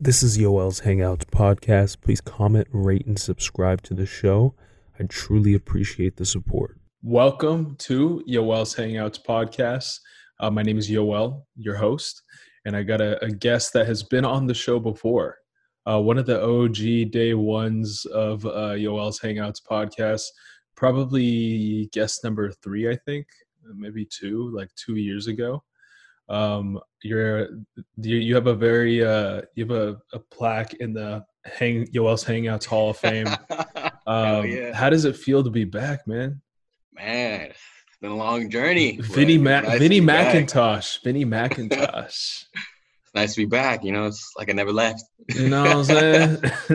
This is Yoel's Hangouts podcast. Please comment, rate, and subscribe to the show. I truly appreciate the support. Welcome to Yoel's Hangouts podcast. Uh, my name is Yoel, your host, and I got a, a guest that has been on the show before. Uh, one of the OG day ones of uh, Yoel's Hangouts podcast, probably guest number three, I think, maybe two, like two years ago um, you're you, you have a very uh, you have a, a plaque in the Hang Yoel's Hangouts Hall of Fame. Um, yeah. How does it feel to be back, man? Man, it's been a long journey. Vinny Ma- nice Vinny McIntosh. Vinny McIntosh. nice to be back. You know, it's like I never left. You know what I'm saying?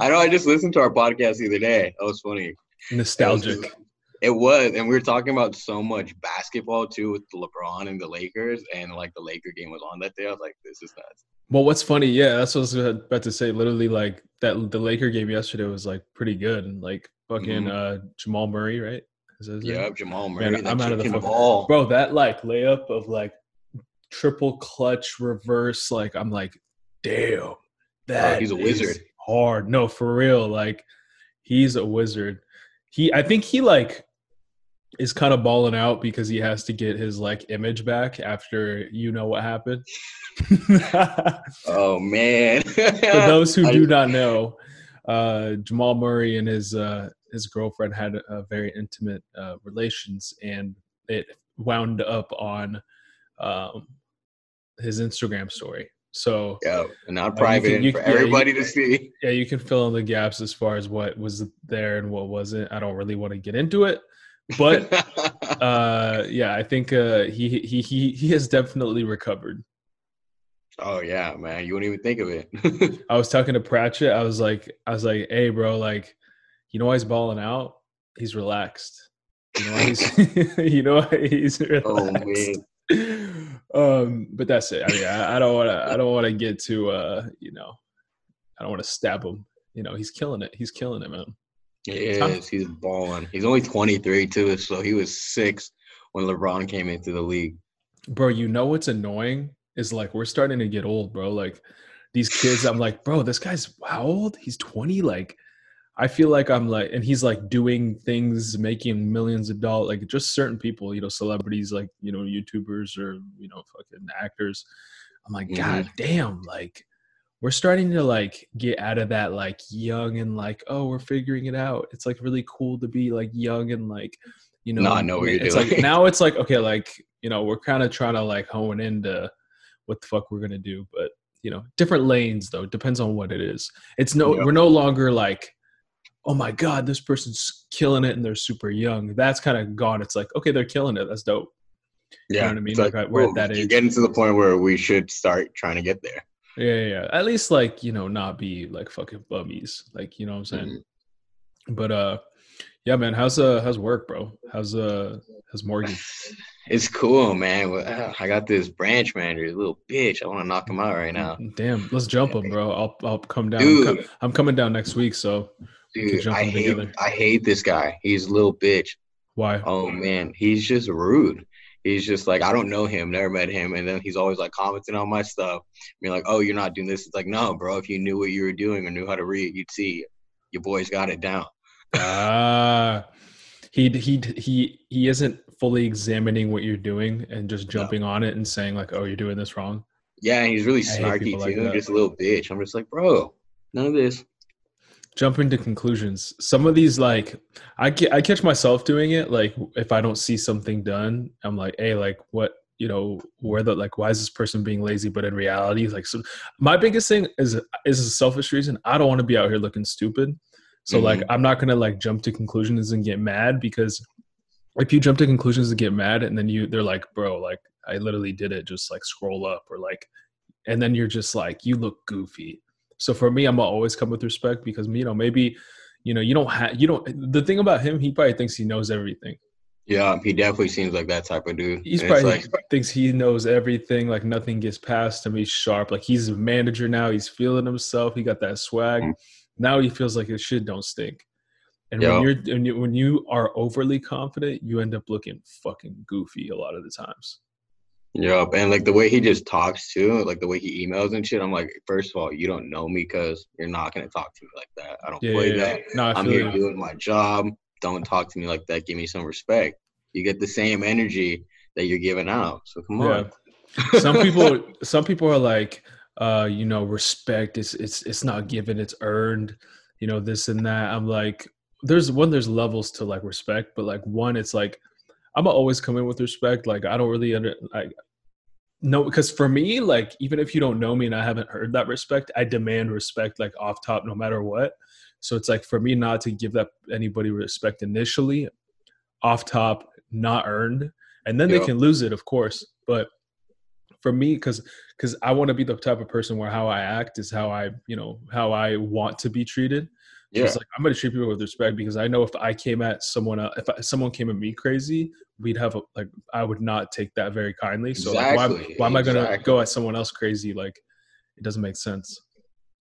I know. I just listened to our podcast the other day. That was funny. Nostalgic. It was, and we were talking about so much basketball too with LeBron and the Lakers, and like the Laker game was on that day. I was like, this is nuts. Well, what's funny, yeah, that's what I was about to say. Literally, like that, the Laker game yesterday was like pretty good, and like fucking mm-hmm. uh, Jamal Murray, right? Yeah, Jamal Murray. Man, I'm out of the ball, bro. That like layup of like triple clutch reverse, like I'm like, damn, that oh, he's a wizard. Hard, no, for real. Like he's a wizard. He, I think he like is kind of balling out because he has to get his like image back after you know what happened. oh man! For those who do not know, uh, Jamal Murray and his uh, his girlfriend had a very intimate uh, relations, and it wound up on um, his Instagram story. So yeah, not private you can, you, for everybody yeah, you, to see. Yeah, you can fill in the gaps as far as what was there and what wasn't. I don't really want to get into it but uh, yeah, I think uh, he he he he has definitely recovered. Oh yeah, man, you wouldn't even think of it. I was talking to Pratchett. I was like, I was like, hey, bro, like, you know why he's balling out? He's relaxed. You know why he's you know he's relaxed. Oh man. um, but that's it. I mean, I, I don't want to. I don't want to get to. Uh, you know, I don't want to stab him. You know, he's killing it. He's killing it, man. He is. He's balling. He's only 23 too, so he was six when LeBron came into the league. Bro, you know what's annoying is like we're starting to get old, bro. Like these kids, I'm like, bro, this guy's how old? He's 20. Like, I feel like I'm like, and he's like doing things, making millions of dollars. Like just certain people, you know, celebrities, like you know, YouTubers or you know, fucking actors. I'm like, mm-hmm. god damn, like we're starting to like get out of that like young and like oh we're figuring it out. It's like really cool to be like young and like you know no, I know what you're it's doing. like now it's like okay like you know we're kind of trying to like hone into what the fuck we're gonna do but you know different lanes though depends on what it is. It's no we're no longer like oh my god this person's killing it and they're super young. That's kind of gone. It's like okay they're killing it. That's dope. Yeah you know what i mean? like, like we're at that age. getting to the point where we should start trying to get there yeah, yeah. At least like, you know, not be like fucking bummies. Like, you know what I'm saying? Mm-hmm. But uh yeah, man, how's uh how's work, bro? How's uh how's Morgan? It's cool, man. I got this branch manager, little bitch. I want to knock him out right now. Damn, let's jump him, bro. I'll I'll come down. Dude, I'm, com- I'm coming down next week, so dude, I hate together. I hate this guy. He's a little bitch. Why? Oh man, he's just rude he's just like I don't know him, never met him, and then he's always like commenting on my stuff, being like, "Oh, you're not doing this." It's like, no, bro. If you knew what you were doing or knew how to read, you'd see your boy's got it down. Ah, uh, he he he he isn't fully examining what you're doing and just jumping no. on it and saying like, "Oh, you're doing this wrong." Yeah, he's really snarky too, like just a little bitch. I'm just like, bro, none of this jumping to conclusions. Some of these, like, I I catch myself doing it. Like, if I don't see something done, I'm like, hey, like, what, you know, where the like, why is this person being lazy? But in reality, like, so my biggest thing is is a selfish reason. I don't want to be out here looking stupid. So mm-hmm. like, I'm not gonna like jump to conclusions and get mad because if you jump to conclusions and get mad, and then you they're like, bro, like, I literally did it. Just like scroll up or like, and then you're just like, you look goofy so for me, I'm gonna always come with respect because you know maybe you know you don't have you don't. The thing about him, he probably thinks he knows everything. Yeah, he definitely seems like that type of dude. He's probably like, thinks he knows everything. Like nothing gets past him. He's sharp. Like he's a manager now. He's feeling himself. He got that swag. Mm-hmm. Now he feels like his shit don't stink. And when you're when you, when you are overly confident, you end up looking fucking goofy a lot of the times. Yep, and like the way he just talks too, like the way he emails and shit. I'm like, first of all, you don't know me because you're not gonna talk to me like that. I don't Yeah, play yeah, that. yeah. No, I I'm here doing my job. Don't talk to me like that. Give me some respect. You get the same energy that you're giving out. So come on. some people some people are like uh you know respect it's it's it's not given it's earned you know this and that i'm like there's one there's levels to like respect but like one it's like i'm gonna always come in with respect like i don't really under like no because for me like even if you don't know me and i haven't heard that respect i demand respect like off top no matter what. So it's like for me not to give that anybody respect initially off top not earned and then Yeah. they can lose it of course. But for me because because i want to be the type of person where how i act is how i you know how i want to be treated Yeah. it's like i'm going to treat people with respect because i know if i came at someone else if I, someone came at me crazy we'd have a like i would not take that very kindly so like, why, why am i going to exactly. go at someone else crazy like it doesn't make sense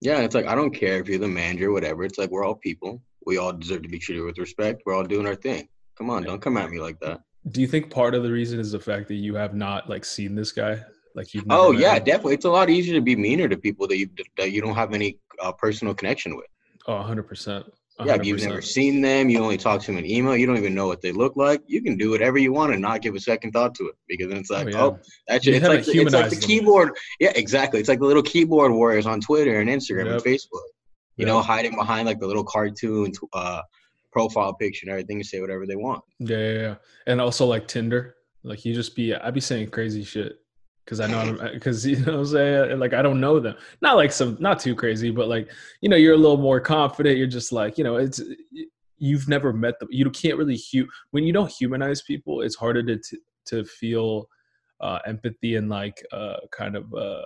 Yeah, it's like I don't care if you're the manager, or whatever. It's like we're all people. We all deserve to be treated with respect. We're all doing our thing. Come on, don't come at me like that. do you think part of the reason is the fact that you have not like seen this guy like you've Oh yeah, definitely. It's a lot easier to be meaner to people that you that you don't have any uh, personal connection with. Oh 100% Yeah, if you've never seen them, you only talk to them in email. You don't even know what they look like. You can do whatever you want and not give a second thought to it because then it's like, yeah. oh, that's it's like, the, it's like the them. keyboard. Yeah, exactly. It's like the little keyboard warriors on Twitter and Instagram Yep. and Facebook. You Yep. know, hiding behind like the little cartoon uh, profile picture and everything to say whatever they want. Yeah, yeah, yeah. And also like Tinder, like you just be, I'd be saying crazy shit because I know, because you know, I'm saying like I don't know them. Not like some, not too crazy, but like you know, you're a little more confident. You're just like, you know, it's you've never met them. You can't really hu when you don't humanize people. It's harder to to, to feel uh, empathy and like uh, kind of. Uh,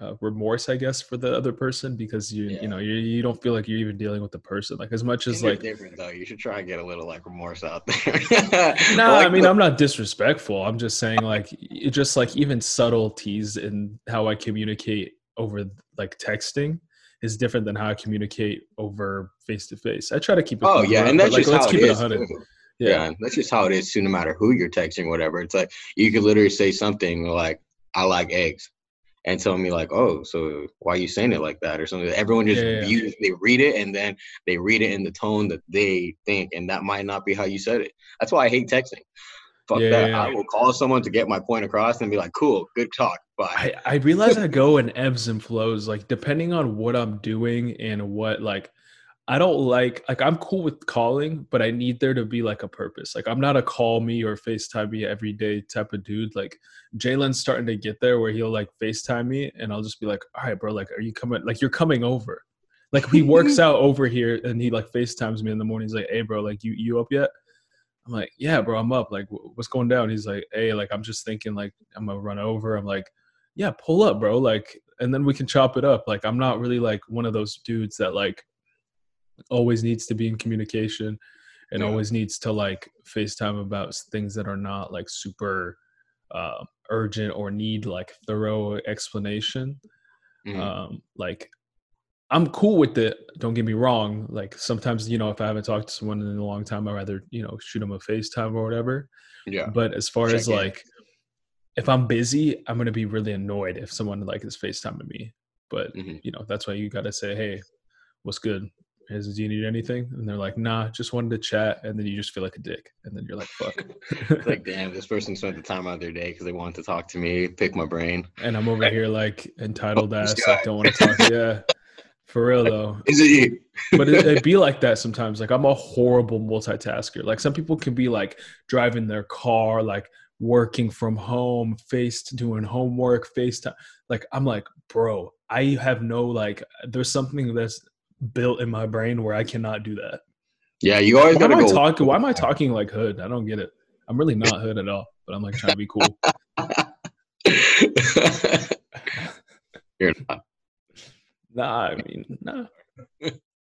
uh, remorse, I guess, for the other person because you Yeah. you know you, you don't feel like you're even dealing with the person like as much as like different though. You should try and get a little like remorse out there. No, Like I mean I'm not disrespectful. I'm just saying like it just like even subtleties in how I communicate over like texting is different than how I communicate over face to face. I try to keep it. Oh yeah, but, and that's like, just let's how keep it is. 100. too. Yeah. Yeah, that's just how it is too. No matter who you're texting, whatever. It's like you could literally say something like, "I like eggs," and tell me like, "Oh, so why are you saying it like that?" or something. Everyone just Yeah, views, they read it, and then they read it in the tone that they think, and that might not be how you said it. That's why I hate texting. Fuck Yeah, that. I will call someone to get my point across and be like, "Cool, good talk, bye." I, I realize I go in ebbs and flows, like depending on what I'm doing and what like I don't like like I'm cool with calling, but I need there to be like a purpose. Like I'm not a call me or FaceTime me every day type of dude. Like Jalen's starting to get there where he'll like FaceTime me and I'll just be like, all right, bro, like are you coming like you're coming over? Like he works out over here and he like FaceTimes me in the morning. He's like, hey bro, like you you up yet? I'm like, yeah, bro, I'm up. Like, what's going down? He's like, hey, like, I'm just thinking, like, I'm gonna run over. I'm like, yeah, pull up, bro. Like, and then we can chop it up. Like, I'm not really like one of those dudes that like always needs to be in communication and Yeah. always needs to like FaceTime about things that are not like super uh, urgent or need like thorough explanation Mhm. um like i'm cool with it don't get me wrong like sometimes you know if i haven't talked to someone in a long time i'd rather you know shoot them a facetime or whatever yeah. but as far as Check in. like if i'm busy i'm gonna be really annoyed if someone like is facetiming me but Mhm. you know that's why you gotta say hey what's good is do you need anything and they're like nah just wanted to chat and then you just feel like a dick and then you're like fuck like, damn, this person spent the time out of their day because they wanted to talk to me, pick my brain. and i'm over here like entitled ass like don't want to talk yeah for real though Is it you? but it, it'd be like that sometimes. Like I'm a horrible multitasker. Like some people can be like driving their car, like working from home, face doing homework, FaceTime. Like I'm like, bro, I have no like. There's something that's built in my brain where I cannot do that. Yeah, you always Why gotta go. talking? Why am I talking like hood? I don't get it. I'm really not hood at all. But I'm like trying to be cool. You're not. Nah, I mean, nah.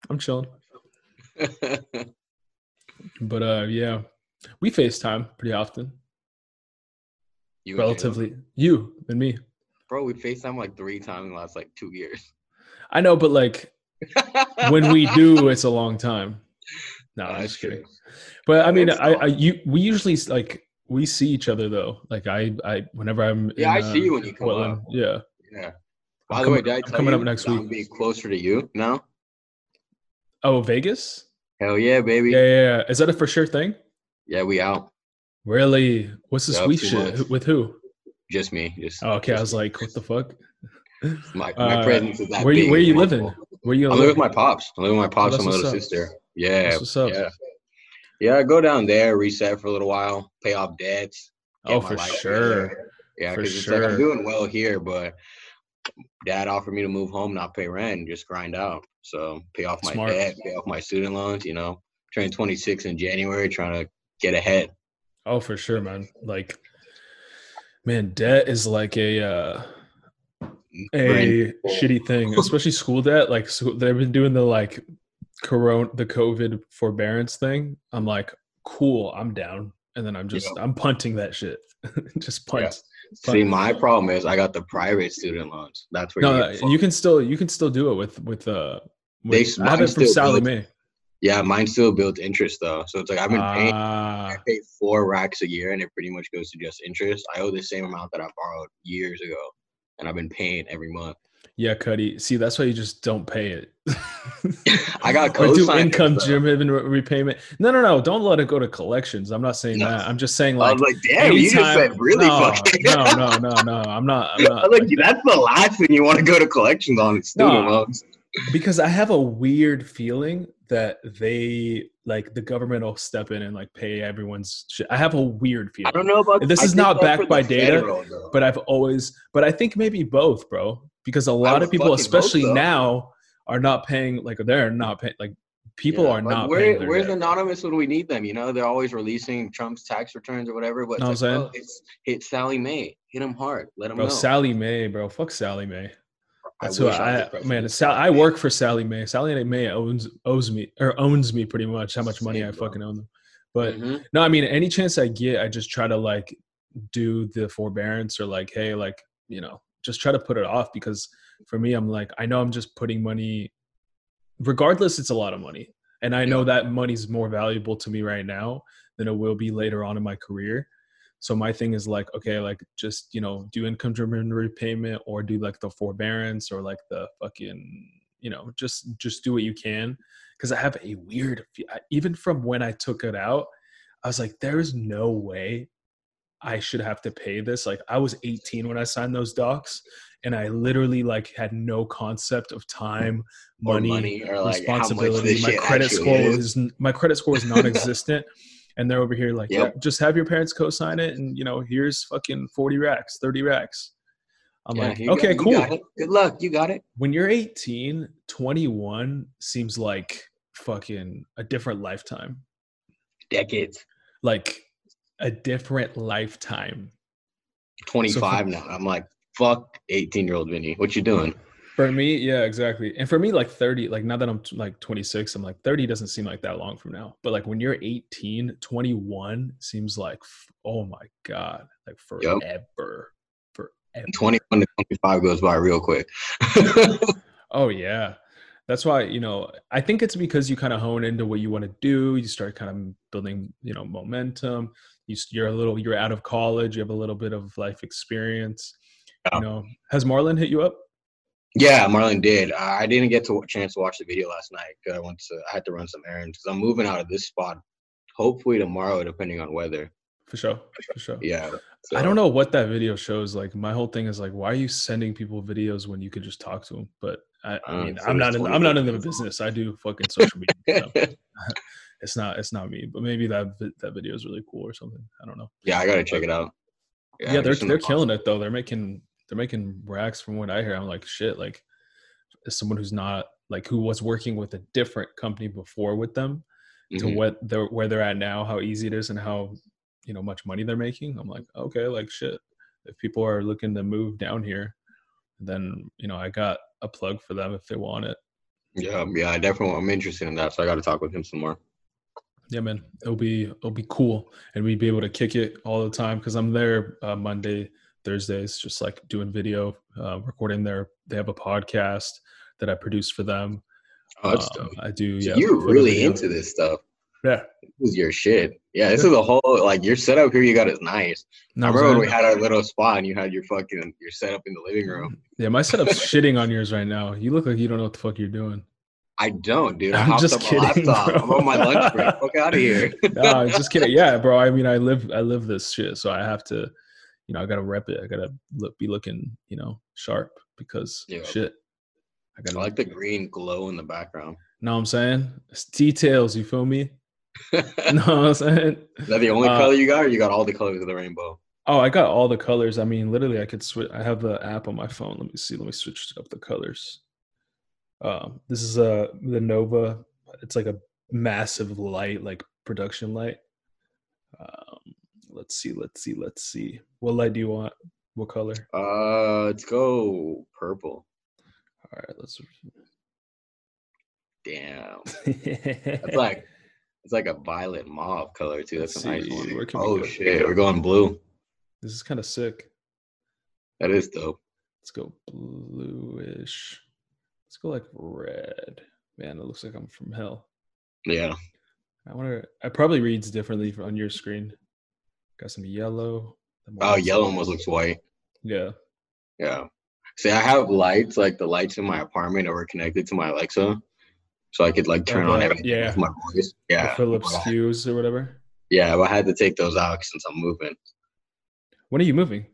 I'm chilling. But uh, yeah, we FaceTime pretty often. You relatively you and me bro. We Facetime like three times in the last like two years. i know but like when we do it's a long time no i'm just kidding but i mean I. I you we usually like we see each other though. Like I, I whenever I'm Yeah, in, I see uh, you when you come Portland, up. Yeah, Yeah. I'm By the coming- way, did I tell coming you up next I'm week. being closer to you now? Oh, Vegas. Hell yeah, baby. Yeah, yeah, yeah. Is that a for sure thing? Yeah, we out. Really? What's this Yeah, week shit? With who? Just me. Just Oh, okay. I was me. like, what the fuck? my, my Uh, presence is that where you where you living? Where you I live? with my pops. I live with my pops that's and my little up. sister. Yeah. That's what's up. Yeah. Yeah, I go down there, reset for a little while, pay off debts. Oh, for sure. together. Yeah, because it's like. I'm doing well here, but dad offered me to move home, not pay rent, and just grind out. So pay off my Smart. debt, pay off my student loans, you know. Turning 26 in January, trying to get ahead. Oh, for sure, man. Like, man, debt is like a uh, a shitty thing, especially school debt. Like, so they've been doing the like corona, the COVID forbearance thing. I'm like, cool, I'm down, and then I'm just I'm punting that shit, just punt. Yeah. See, my problem is I got the private student loans. That's where No, you get you can still you can still do it with with uh. They I have it from Sallie Mae. Yeah, mine still builds interest though. So it's like I've been paying Ah, I pay four racks a year and it pretty much goes to just interest. I owe the same amount that I borrowed years ago. And I've been paying every month. yeah, Cuddy. See, that's why you just don't pay it. I got or do income driven re- repayment. No, no, no. Don't let it go to collections. I'm not saying No. that. I'm just saying I like was like, damn, you just said really no, fucking no, no, no, no. I'm not. I'm I not like, like that. that's the last thing you want to go to collections on student No. loans. because I have a weird feeling that they like the government will step in and like pay everyone's shit. I have a weird feeling. I don't know about This I is not backed by data, federal, but I've always, but I think maybe both, bro. Because a lot of people, especially now, are not paying. Like they're not paying. Like people Yeah, are like, not where, paying. Where's debt. anonymous when we need them? You know, they're always releasing Trump's tax returns or whatever. But it's like, oh, it's hit Sallie Mae Hit him hard. Let him Bro, know. Sallie Mae bro. Fuck Sallie Mae. I That's who wish I I, man. Sal, I work for Sallie Mae. Sallie Mae owns owes me or owns me pretty much how much money Same, I bro. fucking own them. But Mhm. no, I mean, any chance I get, I just try to like do the forbearance or like, hey, like you know, just try to put it off because for me, I'm like, I know I'm just putting money. Regardless, it's a lot of money, and I know Yeah. that money's more valuable to me right now than it will be later on in my career. So my thing is like, okay, like just you know, do income driven repayment or do like the forbearance or like the fucking, you know, just just do what you can. Because I have a weird, even from when I took it out, I was like, there is no way I should have to pay this. Like I was 18 when I signed those docs, and I literally like had no concept of time, money, money or like responsibility. My credit score is. was my credit score was non-existent, and they're over here like, Yep. yep, just have your parents co-sign it, and you know, here's fucking 40 racks, 30 racks. I'm Yeah, like, okay, you cool. Good luck. You got it. When you're 18, 21 seems like fucking a different lifetime, Decades. like a different lifetime. 25 now. I'm like, fuck 18 year old Vinny. What you doing? For me, yeah, exactly. And for me, like 30, like now that I'm t- like 26, I'm like 30 doesn't seem like that long from now. But like when you're 18, 21 seems like, oh my God, like forever. Forever. 21 to 25 goes by real quick. Oh, yeah. That's why, you know, I think it's because you kind of hone into what you want to do. You start kind of building, you know, momentum. You, you're a little, you're out of college. You have a little bit of life experience. Yeah. You know, has Marlon hit you up? Yeah, Marlon did. I I didn't get to a chance to watch the video last night because I went to, I had to run some errands because I'm moving out of this spot hopefully tomorrow, depending on weather. For sure. For sure. Yeah. I don't know what that video shows. Like my whole thing is like, why are you sending people videos when you could just talk to them? But I, I Uh, mean, so I'm not in, I'm not in the business. I do fucking social media. so it's not it's not me. But maybe that that video is really cool or something. I don't know. Yeah, I gotta check it out. Yeah, they're they're the killing it though. They're making they're making racks from what I hear. I'm like shit. Like as someone who's not like who was working with a different company before with them to Mhm. what they're where they're at now, how easy it is, and how you know much money they're making. I'm like, okay, like shit. If people are looking to move down here, then you know I got a plug for them if they want it. Yeah, yeah, I definitely. I'm interested in that, so I got to talk with him some more. Yeah, man, it'll be it'll be cool, and we'd be able to kick it all the time because I'm there uh, Monday, Thursdays, just like doing video, uh, recording their. They have a podcast that I produce for them. Oh, Um. I do. So Yeah, you're really video. into this stuff. Yeah. This is your shit. Yeah, this is a whole like your setup here you got is nice. No, I remember when we had our little spot and you had your fucking your setup in the living room. Yeah, my setup's shitting on yours right now. You look like you don't know what the fuck you're doing. I don't, dude. I I'm just kidding, bro. I'm on my lunch break. Fuck out of here. no, I'm just kidding. Yeah, bro. I mean, I live, I live this shit, so I have to, you know, I gotta rep it. I gotta look, be looking, you know, sharp because Yeah. shit. I I gotta like the green glow in the background. Know what I'm saying? It's details. You feel me? is know what I'm saying? that the only Uh, color you got, or you got all the colors of the rainbow? Oh, I got all the colors. I mean, literally, I could switch. I have the app on my phone. Let me see. Let me switch up the colors. Um, this is a the Nova. It's like a massive light, like production light. Um, let's see. Let's see. Let's see. What light do you want? What color? Uh, let's go purple. All right, let's. Damn, that's like it's like a violet mauve color too. That's Let's a nice see, one. Oh shit, we're going blue. this is kind of sick. That is dope. Let's go bluish. Let's go like red. Man, it looks like I'm from hell. Yeah, I wonder. It probably reads differently on your screen. Got some yellow. Oh, yellow almost looks white. Yeah. Yeah. See, I have lights, like the lights in my apartment are connected to my Alexa. So I could like turn on everything yeah. with my voice. The Yeah. Philips but I- Hues or whatever. Yeah, but I had to take those out since I'm moving. When are you moving?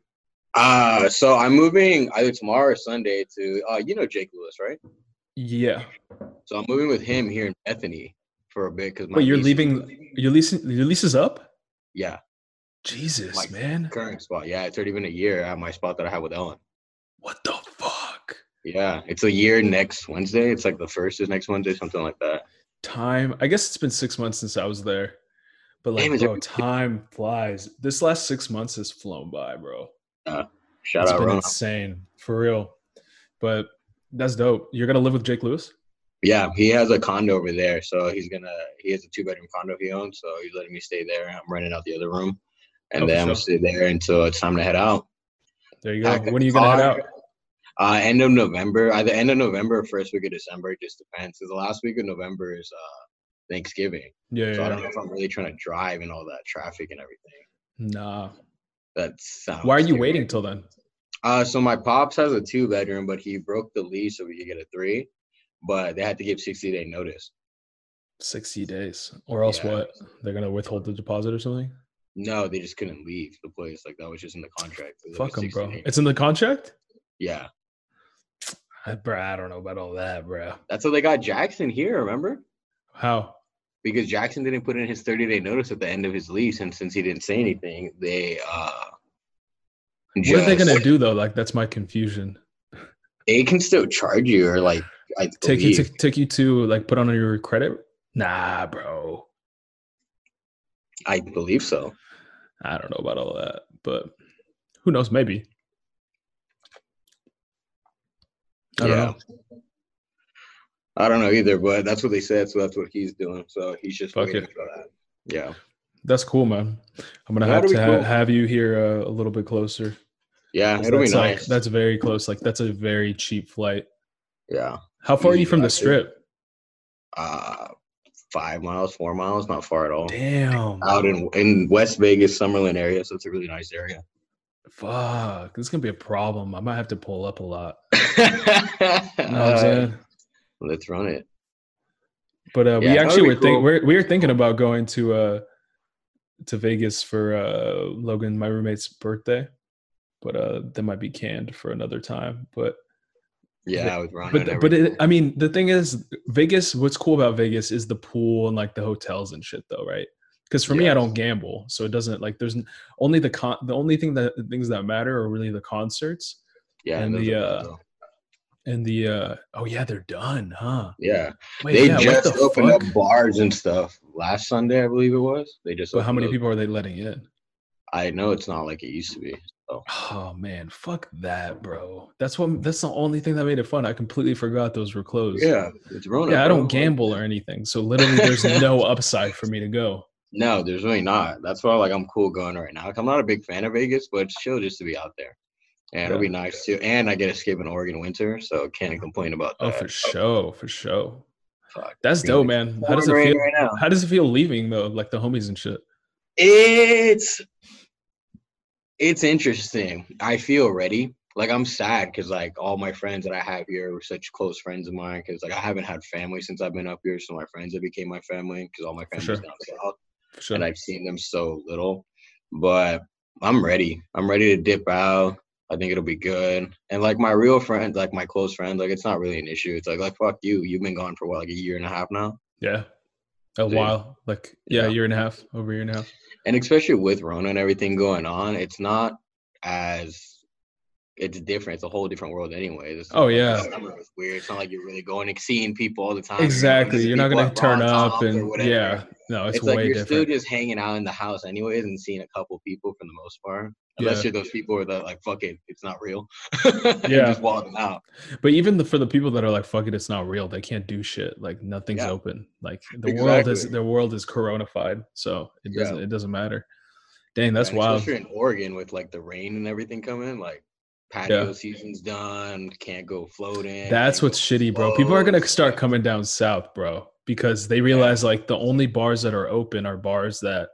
Uh so I'm moving either tomorrow or Sunday to uh you know Jake Lewis, right? Yeah. So I'm moving with him here in Bethany for a bit because Wait, you're leaving. Your lease. Your lease is up. Yeah, Jesus, man. current spot. Yeah, it's already been a year at my spot that I had with Ellen. What the fuck? Yeah, it's a year next Wednesday. It's like the first is next Wednesday, something like that. Time. I guess it's been six months since I was there, but like, Damn, bro, it- time flies. This last six months has flown by, bro. Uh, shout it's out been insane for real. But that's dope. You're gonna live with Jake Lewis. Yeah, he has a condo over there, so he's gonna he has a two bedroom condo he owns, so he's letting me stay there. I'm renting out the other room, and Oh, then I'm gonna stay there until it's time to head out. There you go. The When are you gonna head out? Uh, end of November, either end of November or first week of December. It just depends. Because the last week of November is uh Thanksgiving, Yeah. so I don't yeah. know if I'm really trying to drive and all that traffic and everything. Nah. That sounds. Why are you scary. waiting till then? Uh, so my pops has a two bedroom, but he broke the lease so we could get a three, but they had to give 60 day notice. 60 days. Or else Yeah. what? They're gonna withhold the deposit or something? No, they just couldn't leave the place. Like that was just in the contract. It Fuck them, bro. It's in the contract? Yeah, I, bro, I don't know about all that, bro. that's how they got Jackson here. Remember? How? Because Jackson didn't put in his 30 day notice at the end of his lease, and since he didn't say anything, they uh. What are they gonna do though? Like that's my confusion. They can still charge you, or like I Take you to take you to like put on your credit? Nah, bro. I believe so. I don't know about all that, but who knows? Maybe. I don't yeah. know. I don't know either, but that's what they said, so that's what he's doing. So he's just Fuck waiting it. for that. Yeah. That's cool, man. I'm gonna That'll have to ha- have you here uh, a little bit closer. Yeah, it'll be that's, like- that's very close. Like that's a very cheap flight. yeah. How far are you from the strip? Uh five miles, four miles, not far at all. Damn. Out in in West Vegas, Summerlin area, so it's a really nice area. Fuck. This is gonna be a problem. I might have to pull up a lot. You know? Let's run it. But uh, Yeah, we actually were cool. we're we were thinking about going to uh to Vegas for uh Logan, my roommate's birthday. But uh that might be canned for another time. But Yeah, with Ron. but and but it. I mean the thing is Vegas. What's cool about Vegas is the pool and like the hotels and shit, though, right? Because for me, I don't gamble, so it doesn't like. There's only the con. The only thing that things that matter are really the concerts yeah, and the, uh, dope. and the. uh Oh yeah, they're done, huh? yeah. Wait, they yeah, just the opened fuck? up bars and stuff last Sunday, I believe it was. They just But how many people are they letting in? I know it's not like it used to be. So Oh man, fuck that, bro. That's what. That's the only thing that made it fun. I completely forgot those were closed. yeah, it's Rona. yeah. I don't gamble or anything, so literally, there's no upside for me to go. No, there's really not. That's why like I'm cool going right now. Like, I'm not a big fan of Vegas, but it's chill just to be out there. And it'll be nice too. And I get to skip an Oregon winter, so can't complain about oh, that. Oh, for sure, for sure. Fuck. That's dope, man. How does it feel? right now. How does it feel leaving though, like the homies and shit? It's it's interesting. I feel ready. Like I'm sad because like all my friends that I have here were such close friends of mine. Because like I haven't had family since I've been up here, so my friends have became my family. Because all my family's sure. down south, sure. and I've seen them so little. But I'm ready. I'm ready to dip out. I think it'll be good. And like my real friends, like my close friends, like it's not really an issue. It's like like fuck you. You've been gone for what like a year and a half now. yeah. A Dude. while, like yeah, a year and a half, over a year and a half. And especially with Rona and everything going on, it's not as it's different. It's a whole different world anyway. It's Oh, like, yeah. it's weird. It's not like you're really going and seeing people all the time. You're Exactly. You're not gonna turn up and yeah. No, it's, It's, like you're different. still just hanging out in the house anyways and seeing a couple people for the most part. Unless Yeah. you're those people that like fuck it, it's not real. Yeah. just walking out. But even the, for the people that are like, "Fuck it, it's not real," they can't do shit. Like nothing's Yeah. open. Like the world is Exactly. the world is coronafied, so it Yeah. doesn't it doesn't matter. Dang, that's And wild. Especially in Oregon with like the rain and everything coming, like patio season's done, can't go floating. That's what's shitty, bro. People are gonna start coming down south, bro, because they realize like the only bars that are open are bars that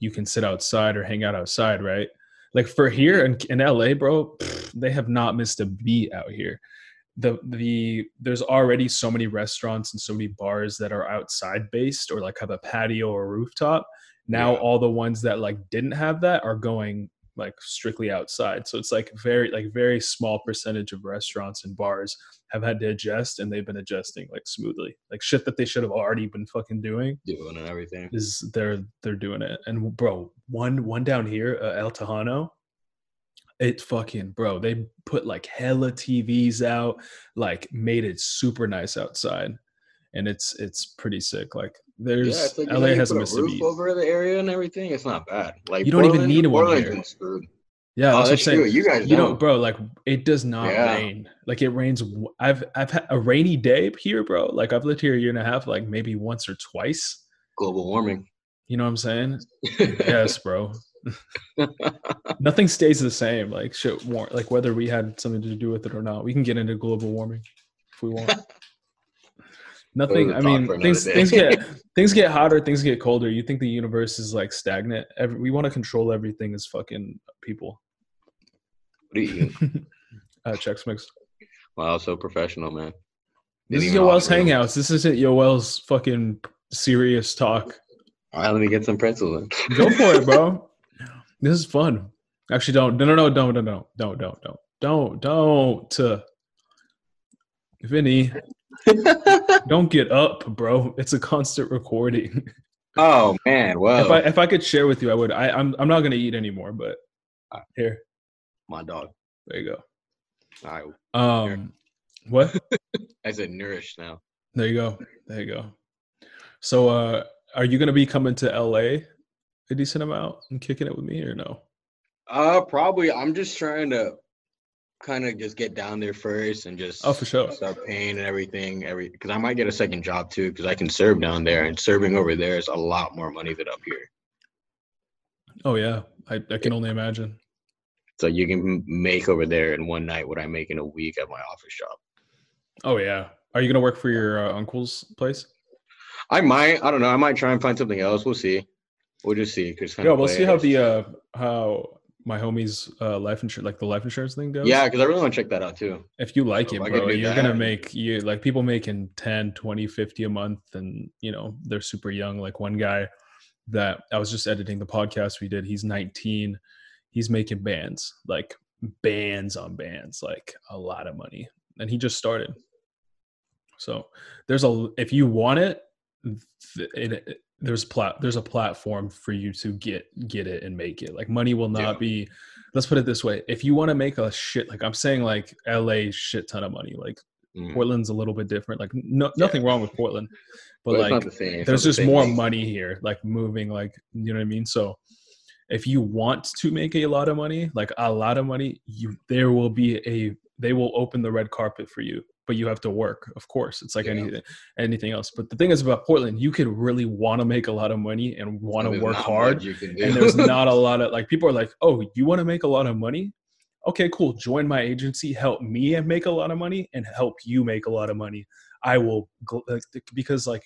you can sit outside or hang out outside, right? Like for here in, in LA, bro, pfft, they have not missed a beat out here. The the there's already so many restaurants and so many bars that are outside based or like have a patio or rooftop. Now Yeah. all the ones that like didn't have that are going like strictly outside. So it's like very like very small percentage of restaurants and bars have had to adjust and they've been adjusting like smoothly. Like shit that they should have already been fucking doing doing and everything. is they're they're doing it. And bro, one one down here, uh, El Tejano, it fucking bro, they put like hella TVs out, like made it super nice outside. And it's it's pretty sick. Like there's yeah, like, LA missed a roof beat. over the area and everything. It's not bad. Like You don't even Portland- need one Portland's here. Yeah, oh, that's what I'm saying. true. You guys you don't. know bro like it does not Yeah. rain like it rains i've i've had a rainy day here bro like i've lived here a year and a half like maybe once or twice global warming. you know what i'm saying yes bro nothing stays the same like shit war- like whether we had something to do with it or not we can get into global warming if we want nothing i mean things things get things get hotter things get colder you think the universe is like stagnant Every, we want to control everything as fucking people What are you? uh chex mix wow, so professional, man. This Didn't is even Yoel's. Hangouts. This isn't Yoel's fucking serious talk. All right, let me get some pretzels. Then. Go for it, bro. This is fun. Actually, don't. No, no, no, don't, no, no, don't, don't, don't, don't, don't. Uh, Vinny, don't get up, bro. It's a constant recording. oh man, well, If I if I could share with you, I would. I, I'm I'm not gonna eat anymore, but here, my dog. there you go. All right, go. Um, what? I said nourished now. There you go. There you go. So, uh, are you gonna be coming to LA a decent amount and kicking it with me or no? Uh, probably. I'm just trying to kind of just get down there first and just Oh, for sure. start paying and everything. Every because I might get a second job too because I can serve down there and serving over there is a lot more money than up here. Oh yeah, I, I can only imagine. So you can make over there in one night what I make in a week at my office job. Oh yeah. Are you gonna work for your uh, uncle's place? I might. I don't know. I might try and find something else. We'll see. We'll just see. Cause Yeah, we'll see how the uh how my homie's uh life insurance like the life insurance thing goes. yeah, because I really want to check that out too. If you like So it, if I could bro, you're gonna make you like people making 10, 20, 50 a month and you know, they're super young. Like one guy that I was just editing the podcast we did, he's 19. He's making bands, like bands on bands, like a lot of money. And he just started. So there's a if you want it, it, it- there's plat there's a platform for you to get get it and make it. Like money will not Yeah. be let's put it this way. If you want to make a shit like I'm saying like LA shit ton of money, like Mm. Portland's a little bit different. Like no, nothing wrong with Portland. But, But, like the there's not the just more money here, like moving, like you know what I mean. So if you want to make a lot of money, like a lot of money, you there will be a they will open the red carpet for you, but you have to work. Of course, it's like Yeah. anything anything else. But the thing is about Portland, you could really want to make a lot of money and want to work hard, you can do. and there's not a lot of like people are like, oh, you want to make a lot of money. okay, cool, join my agency, help me make a lot of money, and help you make a lot of money. I will because like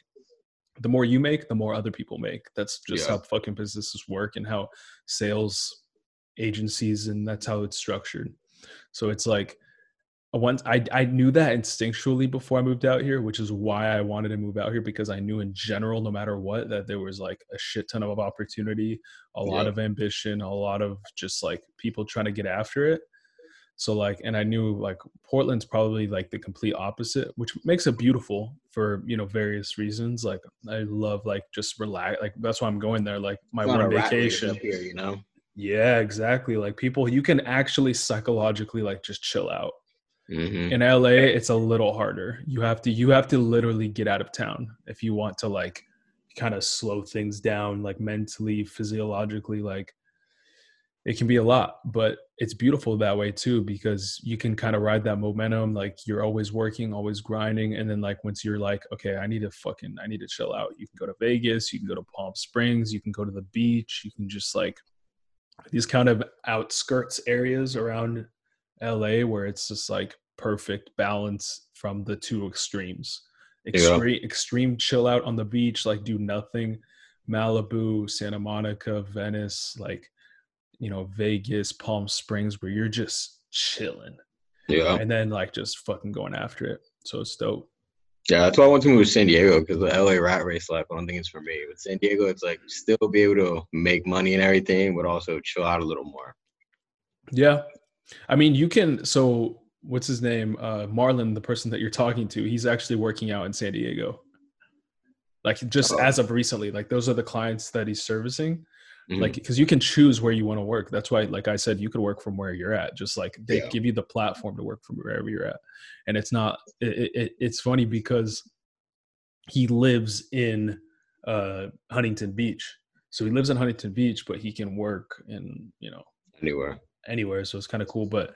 the more you make, the more other people make. That's just yeah. how fucking businesses work and how sales agencies and that's how it's structured. So it's like once I I knew that instinctually before I moved out here, which is why I wanted to move out here because I knew in general, no matter what, that there was like a shit ton of opportunity, a lot yeah. of ambition, a lot of just like people trying to get after it. So like, and I knew like Portland's probably like the complete opposite, which makes it beautiful for you know various reasons. Like I love like just relax. Like that's why I'm going there. Like my one vacation here, you know. Yeah, exactly. Like people, you can actually psychologically like just chill out. Mm-hmm. In LA, it's a little harder. You have to you have to literally get out of town if you want to like kind of slow things down, like mentally, physiologically. Like it can be a lot, but it's beautiful that way too because you can kind of ride that momentum. Like you're always working, always grinding, and then like once you're like, okay, I need to fucking, I need to chill out. You can go to Vegas, you can go to Palm Springs, you can go to the beach, you can just like these kind of outskirts areas around LA where it's just like perfect balance from the two extremes. Extreme, yeah. extreme chill out on the beach, like do nothing. Malibu, Santa Monica, Venice, like you know Vegas, Palm Springs, where you're just chilling. Yeah. And then like just fucking going after it. So it's dope. Yeah, that's why I want to move to San Diego because the LA rat race life, I don't think it's for me. With San Diego, it's like still be able to make money and everything, but also chill out a little more. Yeah. I mean, you can. So, what's his name? Uh, Marlon, the person that you're talking to, he's actually working out in San Diego. Like, just oh. as of recently, like, those are the clients that he's servicing mm-hmm. like because you can choose where you want to work that's why like i said you could work from where you're at just like they yeah. give you the platform to work from wherever you're at and it's not it, it, it's funny because he lives in uh huntington beach so he lives in huntington beach but he can work in you know anywhere anywhere so it's kind of cool but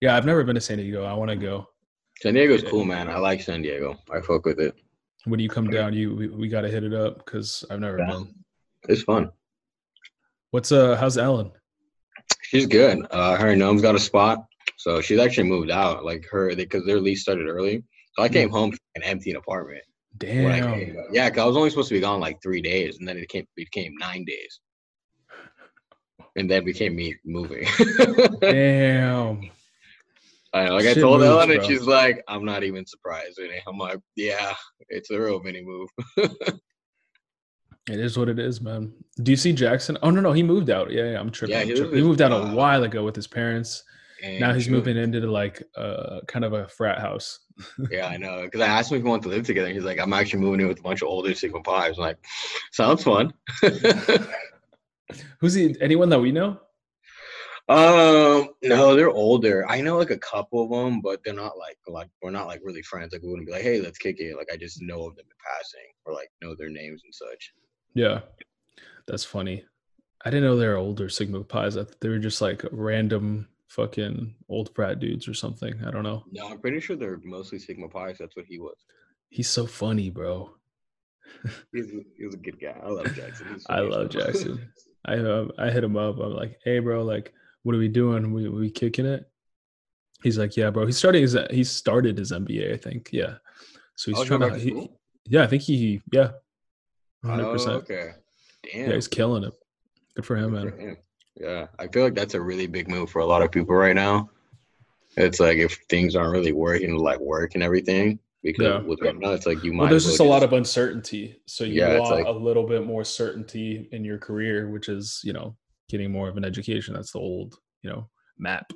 yeah i've never been to san diego i want to go san diego's cool man i like san diego i fuck with it when you come down you we, we got to hit it up because i've never yeah. been it's fun What's uh? How's Ellen? She's good. Uh, her and Noam's got a spot, so she's actually moved out. Like her, because their lease started early. So I came mm. home an empty apartment. Damn. yeah, cause I was only supposed to be gone like three days, and then it came became nine days, and then became me moving. Damn. I know, like Shit I told moves, Ellen, and she's like, "I'm not even surprised." And I'm like, "Yeah, it's a real mini move." It is what it is, man. Do you see Jackson? Oh no, no, he moved out. Yeah, yeah I'm tripping. Yeah, he, tripping. he moved out a while ago with his parents. And now he's moving into like uh kind of a frat house. yeah, I know. Because I asked him if he wanted to live together. He's like, I'm actually moving in with a bunch of older Sigma Pi's. I'm like, sounds fun. Who's he? Anyone that we know? Um, no, they're older. I know like a couple of them, but they're not like like we're not like really friends. Like we wouldn't be like, hey, let's kick it. Like I just know of them in passing or like know their names and such. Yeah, that's funny. I didn't know they were older Sigma Pi's. I they were just like random fucking old frat dudes or something. I don't know. No, I'm pretty sure they're mostly Sigma Pi's. That's what he was. He's so funny, bro. he's, he's a good guy. I love Jackson. I love Jackson. I um, I hit him up. I'm like, hey, bro, like, what are we doing? We we kicking it? He's like, yeah, bro. He's starting his he started his MBA, I think. Yeah. So he's oh, trying to. He, yeah, I think he. Yeah, Hundred oh, percent. Okay. Damn. Yeah, he's killing it. Good for him, Good man. For him. Yeah, I feel like that's a really big move for a lot of people right now. It's like if things aren't really working, like work and everything, because yeah. with right it's like you might. Well, there's just a lot of uncertainty, so you yeah, want like, a little bit more certainty in your career, which is you know getting more of an education. That's the old you know map.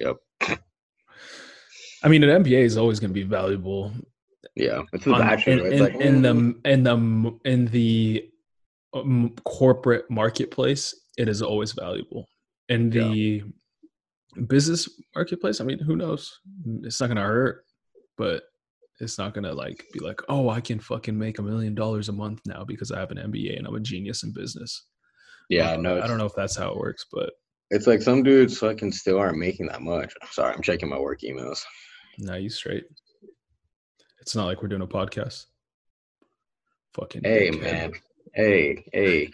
Yep. I mean, an MBA is always going to be valuable yeah, it's a bachelor. In, in, like, in, the in the in the um, corporate marketplace, it is always valuable. In the yeah. business marketplace, I mean, who knows? It's not gonna hurt, but it's not gonna like be like, oh, I can fucking make a million dollars a month now because I have an MBA and I'm a genius in business. Yeah, um, no, I don't know if that's how it works, but it's like some dudes fucking still aren't making that much. I'm Sorry, I'm checking my work emails. Nah, you straight. It's not like we're doing a podcast. Fucking. Hey man. Hey hey.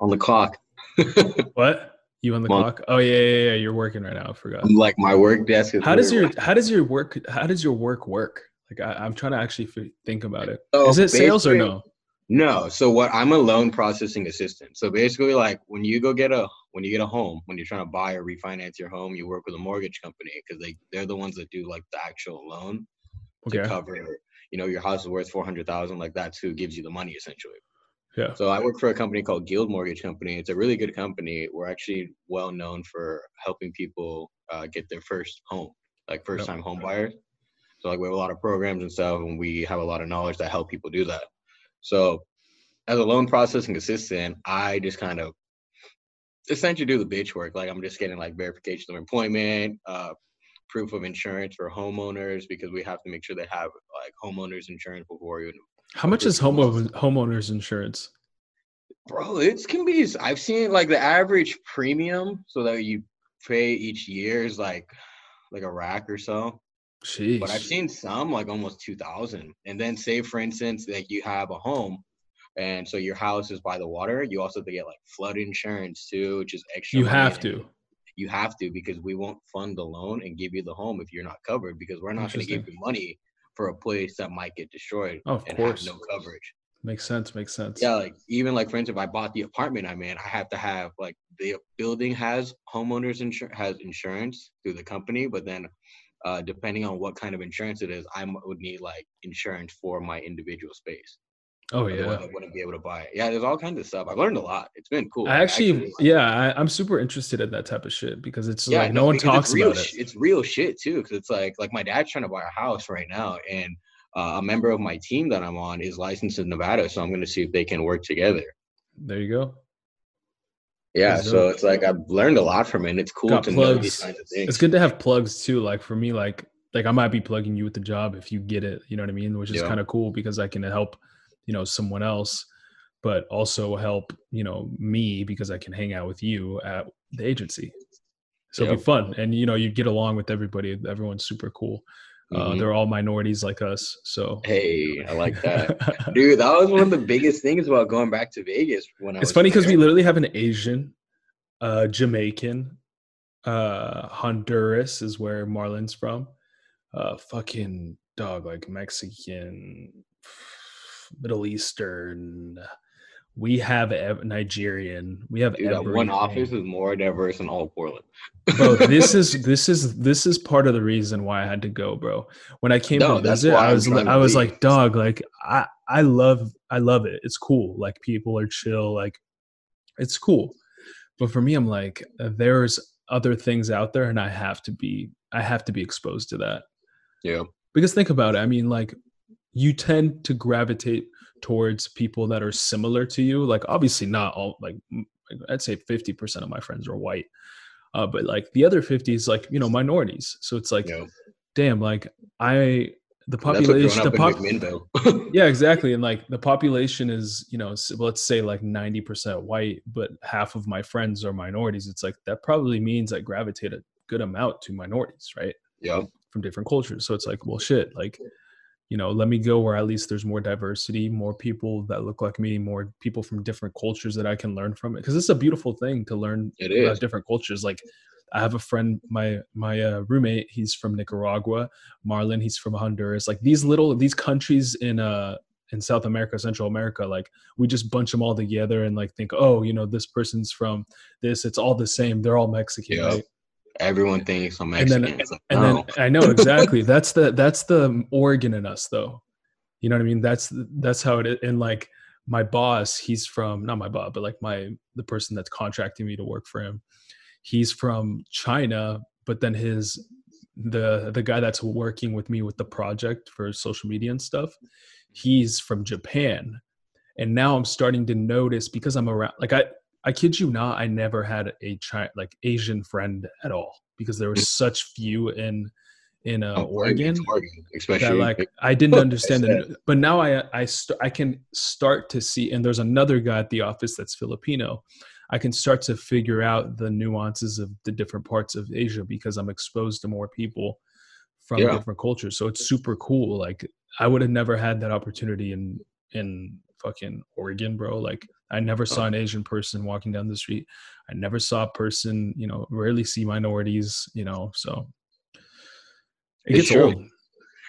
On the clock. what? You on the Well- clock? Oh yeah, yeah, yeah. You're working right now. I forgot. Like my work desk is How does your literally- how does your work how does your work work? Like I, I'm trying to actually think about it. So Is it sales or no? No. So what I'm a loan processing assistant. So basically like when you go get a when you get a home, when you're trying to buy or refinance your home, you work with a mortgage company because they they're the ones that do like the actual loan to Okay. cover you know your house is worth 400,000 like that's who gives you the money essentially. Yeah. So I work for a company called Guild Mortgage Company. It's a really good company. We're actually well known for helping people uh, get their first home, like first time home buyers. So like we have a lot of programs and stuff, and we have a lot of knowledge that help people do that. So as a loan processing assistant, I just kind of essentially do the bitch work. Like I'm just getting like verification of employment, uh, proof of insurance for homeowners because we have to make sure they have like homeowners insurance before you How much is home homeowners insurance? Bro, it can be. I've seen like the average premium, so that you pay each year is like like a rack or so. Sheesh. But I've seen some like almost two thousand. And then say for instance, like you have a home, and so your house is by the water. You also have to get like flood insurance too, which is extra. you have to. You have to because we won't fund the loan and give you the home if you're not covered because we're not going to give you money for a place that might get destroyed Oh, of and course. have no coverage. Makes sense. Makes sense. Yeah, like even like for instance, if I bought the apartment I'm in, I have to have like the building has homeowners insurance has insurance through the company, but then uh, depending on what kind of insurance it is, I would need like insurance for my individual space. Oh yeah. I wouldn't be able to buy it. Yeah, there's all kinds of stuff. I've learned a lot. It's been cool. I actually, like, yeah, I, I'm super interested in that type of shit because it's yeah, like no one talks real about it. It's real shit too, because it's like like my dad's trying to buy a house right now, and uh, a member of my team that I'm on is licensed in Nevada, so I'm going to see if they can work together. There you go. Yeah, so uh, it's like I've learned a lot from it. And it's cool Got to know these plugs. kinds of things. It's good to have plugs too. Like for me, like like I might be plugging you with the job if you get it. You know what I mean? Which is Yeah. kind of cool because I can help, you know, someone else, but also help you know me because I can hang out with you at the agency. So it'll be fun, and you know you get along with everybody. Everyone's super cool. Uh, Mhm. they're all minorities like us. So Hey, I like that, dude. That was one of the biggest things about going back to Vegas when I. it's funny because we literally have an Asian, uh, Jamaican, uh, Honduras is where Marlon's from. Uh, fucking dog like Mexican, Middle Eastern. We have ev- Nigerian. We have Dude, one office is more diverse than all of Portland. bro this is this is this is part of the reason why i had to go bro. When i came No, to visit i was i was leave. like dog like i i love i love it. It's cool. Like people are chill. Like it's cool. But for me i'm like there's other things out there and i have to be i have to be exposed to that. Yeah, because think about it i mean like you tend to gravitate towards people that are similar to you like obviously not all like i'd say 50% of my friends are white uh, but like the other 50 is like you know minorities. So it's like yeah. damn like i the That's what growing population the pop, yeah exactly and like the population is you know let's say like 90% white but half of my friends are minorities. It's like that probably means i gravitate a good amount to minorities right? Yeah, from different cultures. So it's like, well, shit, like, you know, let me go where at least there's more diversity, more people that look like me, more people from different cultures that I can learn from it. Cause it's a beautiful thing to learn it about different cultures. Like, I have a friend, my my uh, roommate, he's from Nicaragua. Marlon, he's from Honduras. Like these little these countries in uh in South America, Central America, like we just bunch them all together and like think, oh, you know, this person's from this. It's all the same. They're all Mexican, Yeah. right? Everyone thinks I'm And then- Mexican. And no. then i know exactly. That's the that's the oregon in us though. You know what i mean? That's that's how it is. And like my boss he's from not my boss but like my the person that's contracting me to work for him he's from china but then his the the guy that's working with me with the project for social media and stuff he's from japan. And now i'm starting to notice because i'm around like i i kid you not i never had a China, like asian friend at all because there were such few in in uh, Oh, oregon Oregon, that like I didn't understand it. But now I I st- I can start to see, and there's another guy at the office that's Filipino. I can start to figure out the nuances of the different parts of Asia because I'm exposed to more people from Yeah. different cultures. So it's super cool. Like I would have never had that opportunity in in fucking Oregon, bro. Like I never saw an Asian person walking down the street. I never saw a person, you know, rarely see minorities, you know, so it It's gets true. old.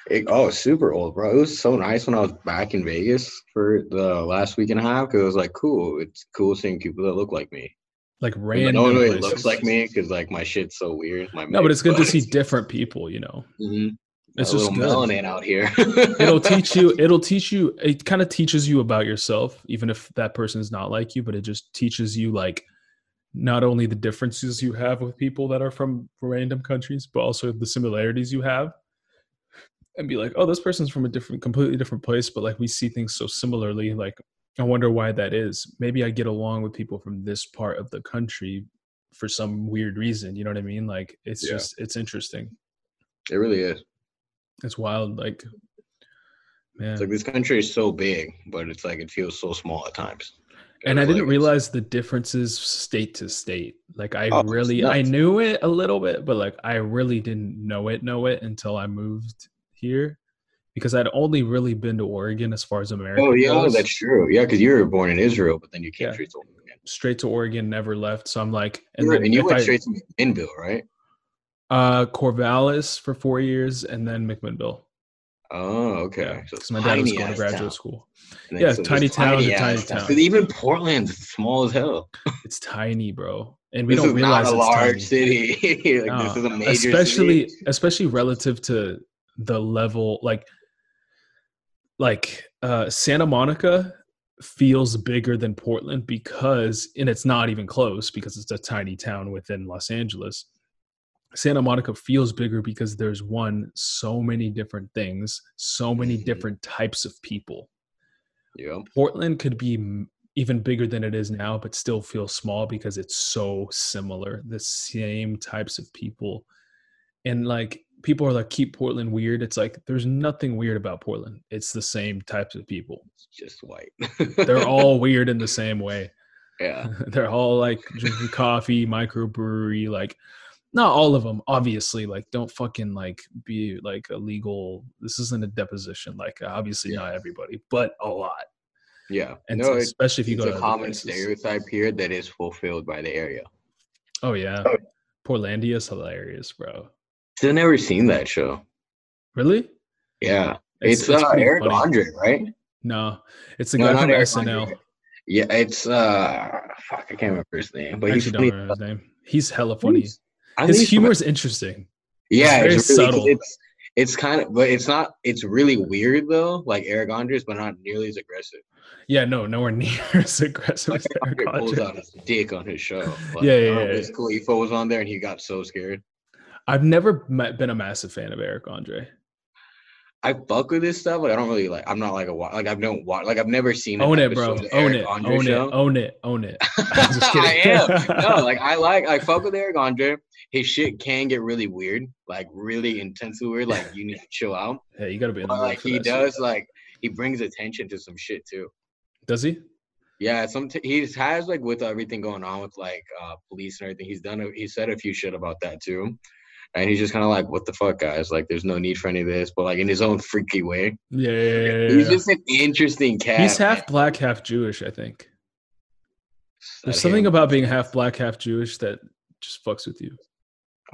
It, oh, super old, bro. It was so nice when I was back in Vegas for the last week and a half because it was like cool. It's cool seeing people that look like me. Like But random. no one really looks like me because like my shit's so weird. My No, but it's good to see different people, you know. Mhm. It's a just good. melanin out here. it'll teach you it'll teach you it kind of teaches you about yourself even if that person is not like you but it just teaches you like not only the differences you have with people that are from random countries but also the similarities you have and be like oh this person's from a different completely different place but like we see things so similarly like i wonder why that is maybe i get along with people from this part of the country for some weird reason you know what i mean like it's Yeah. just it's interesting it really is. It's wild like man It's like this country is so big, but it's like it feels so small at times. and I didn't like- realize the differences state to state. Like I Oh, really, I knew it a little bit, but like I really didn't know it, know it until I moved here, because I'd only really been to Oregon as far as America Oh yeah, goes. that's true. Yeah, because you were born in Israel, but then you came Yeah. straight to Oregon. straight to Oregon, never left. So I'm like, And, then and you went I- straight to McMinnville, right? Uh, Corvallis for four years, and then McMinnville. Oh, okay. So because my dad was going to graduate town. school. Yeah, so tiny town to ass tiny town. 'Cause even Portland's small as hell. It's tiny, bro, and we this don't is realize not a large tiny. city. like No, this is a major especially city. especially relative to the level like like uh santa monica feels bigger than portland because and it's not even close because it's a tiny town within los angeles santa monica feels bigger because there's one so many different things so many Mhm. different types of people Yeah. Portland could be even bigger than it is now, but still feel small because it's so similar. The same types of people. And like people are like, keep Portland weird. It's like there's nothing weird about Portland. It's the same types of people. It's just white. They're all weird in the same way. yeah. They're all like drinking coffee, microbrewery, like not all of them, obviously. Like, don't fucking like be like a legal This isn't a deposition. Like, obviously, Yeah. not everybody, but a lot. Yeah. And no, so- especially if you it's go a to other common stereotype here that is fulfilled by the area. Oh yeah. Oh. is hilarious, bro. i've never seen that show. Really? Yeah. It's, uh, pretty Eric funny. Andre, right? No, it's the No, guy not from Eric SNL. Andre. Yeah, it's uh fuck, I can't remember his name, but I he's actually don't remember his name. He's hella funny. I His humor is interesting. yeah, very it's really, subtle. It's it's kind of, but it's not. It's really weird though, like Eric Andre's, but not nearly as aggressive. Yeah, no, nowhere near as aggressive Like as Eric Andre pulls out his dick on his show. Like, Yeah, yeah, don't yeah, Khalifa was on there, and he got so scared. I've never met, been a massive fan of Eric Andre. I fuck with this stuff. Like I don't really like. I'm not like a like I've no watch. Like I've never seen. Own it, bro. Own Eric it. Andre Own it. Own it. Own it. I'm just I am. No, like I like I fuck with Eric Andre. His shit can get really weird, like really intensely weird. Like you need to chill out. Hey, you gotta be in the But like he that shit. does, like he brings attention to some shit too. Does he? Yeah, some t- he has like with everything going on with like uh police and everything. He's done. A, he said a few shit about that too. And he's just kind of like, what the fuck, guys? Like, there's no need for any of this, but like in his own freaky way. Yeah. yeah, yeah, He's yeah. just an interesting cat. He's half man. black, half Jewish. I think. There's something him- about being half black, half Jewish that just fucks with you.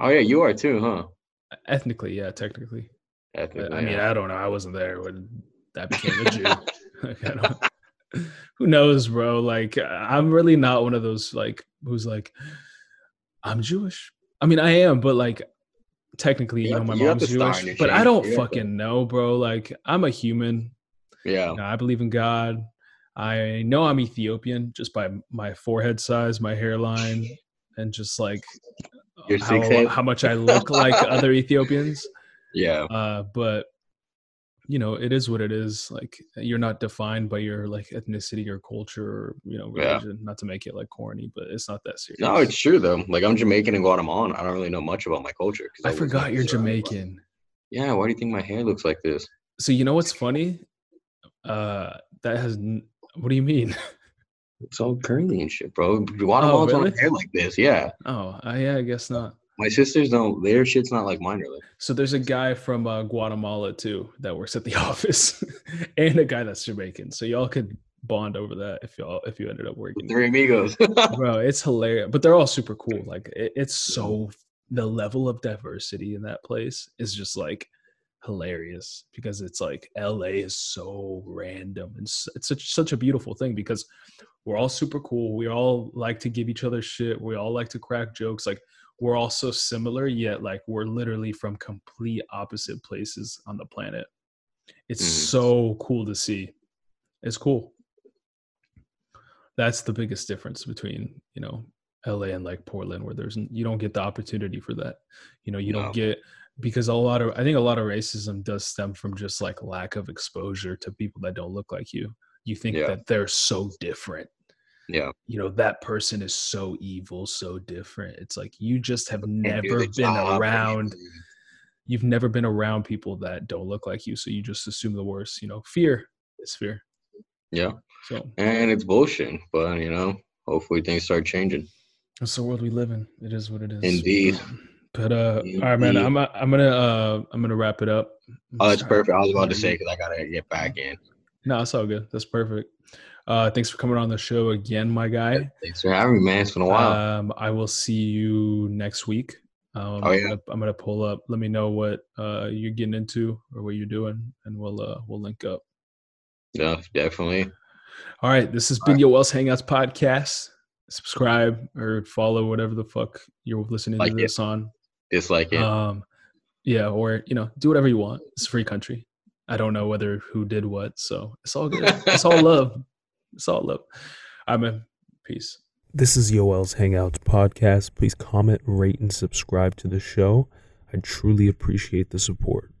Oh yeah, you are too, huh? Ethnically, yeah, technically. I, I, mean, yeah. I don't know. I wasn't there when that became a Jew. Like, I don't- who knows, bro? Like, I'm really not one of those like who's like, I'm Jewish. I mean, I am, but like, technically, You you know, my mom's Jewish, but I don't You fucking know, bro. Like, I'm a human. yeah. You know, I believe in God. I know I'm Ethiopian just by my forehead size, my hairline, and just like how, how much I look like other Ethiopians. Yeah. Uh, but you know, it is what it is. Like you're not defined by your like ethnicity or culture or you know Yeah. religion. Not to make it like corny, but it's not that serious. No, it's true though. Like I'm Jamaican and Guatemalan. I don't really know much about my culture I was forgot you're Jamaican. Yeah. Why do you think my hair looks like this? So you know what's funny? Uh, that has. n- What do you mean? It's all curly and shit, bro. Guatemalans really? don't hair like this. Yeah. Oh, uh, yeah, I guess not. My sisters don't. Their shit's not like mine really. So there's a guy from uh, Guatemala too that works at the office, and a guy that's Jamaican. So y'all could bond over that if y'all if you ended up working. Three amigos. Bro, it's hilarious. But they're all super cool. Like it, it's so the level of diversity in that place is just like hilarious because it's like LA is so random and it's, it's such such a beautiful thing because we're all super cool. We all like to give each other shit. We all like to crack jokes. Like we're all so similar yet like we're literally from complete opposite places on the planet. It's mm. so cool to see. It's cool. That's the biggest difference between, you know, LA and like Portland where there's you don't get the opportunity for that. You know, you no. don't get because a lot of I think a lot of racism does stem from just like lack of exposure to people that don't look like you. You think yeah. that they're so different. Yeah. You know, that person is so evil, so different. It's like you just have never been around you've never been around people that don't look like you, so you just assume the worst, you know. Fear is fear. Yeah. So and it's bullshit, but you know, hopefully things start changing. It's the world we live in. It is what it is. Indeed. But uh, Indeed. all right, man. I'm I'm gonna uh I'm gonna wrap it up. oh, that's perfect. I was about to say because I gotta get back in. No, it's all good. That's perfect. Uh, thanks for coming on the show again, my guy. Thanks for having me, man. It's been a while. Um, I will see you next week. Um, oh yeah. I'm gonna, I'm gonna, pull up. Let me know what uh you're getting into or what you're doing, and we'll uh we'll link up. Yeah, definitely. All right. This has been right. Yoel's Hangouts podcast subscribe or follow whatever the fuck you're listening like to this it. on. Dislike it. Um, yeah, or you know, do whatever you want. It's a free country. I don't know whether who did what, so it's all good. it's all love. It's all love. I'm in peace. This is Yoel's Hangouts podcast. Please comment, rate, and subscribe to the show. I truly appreciate the support.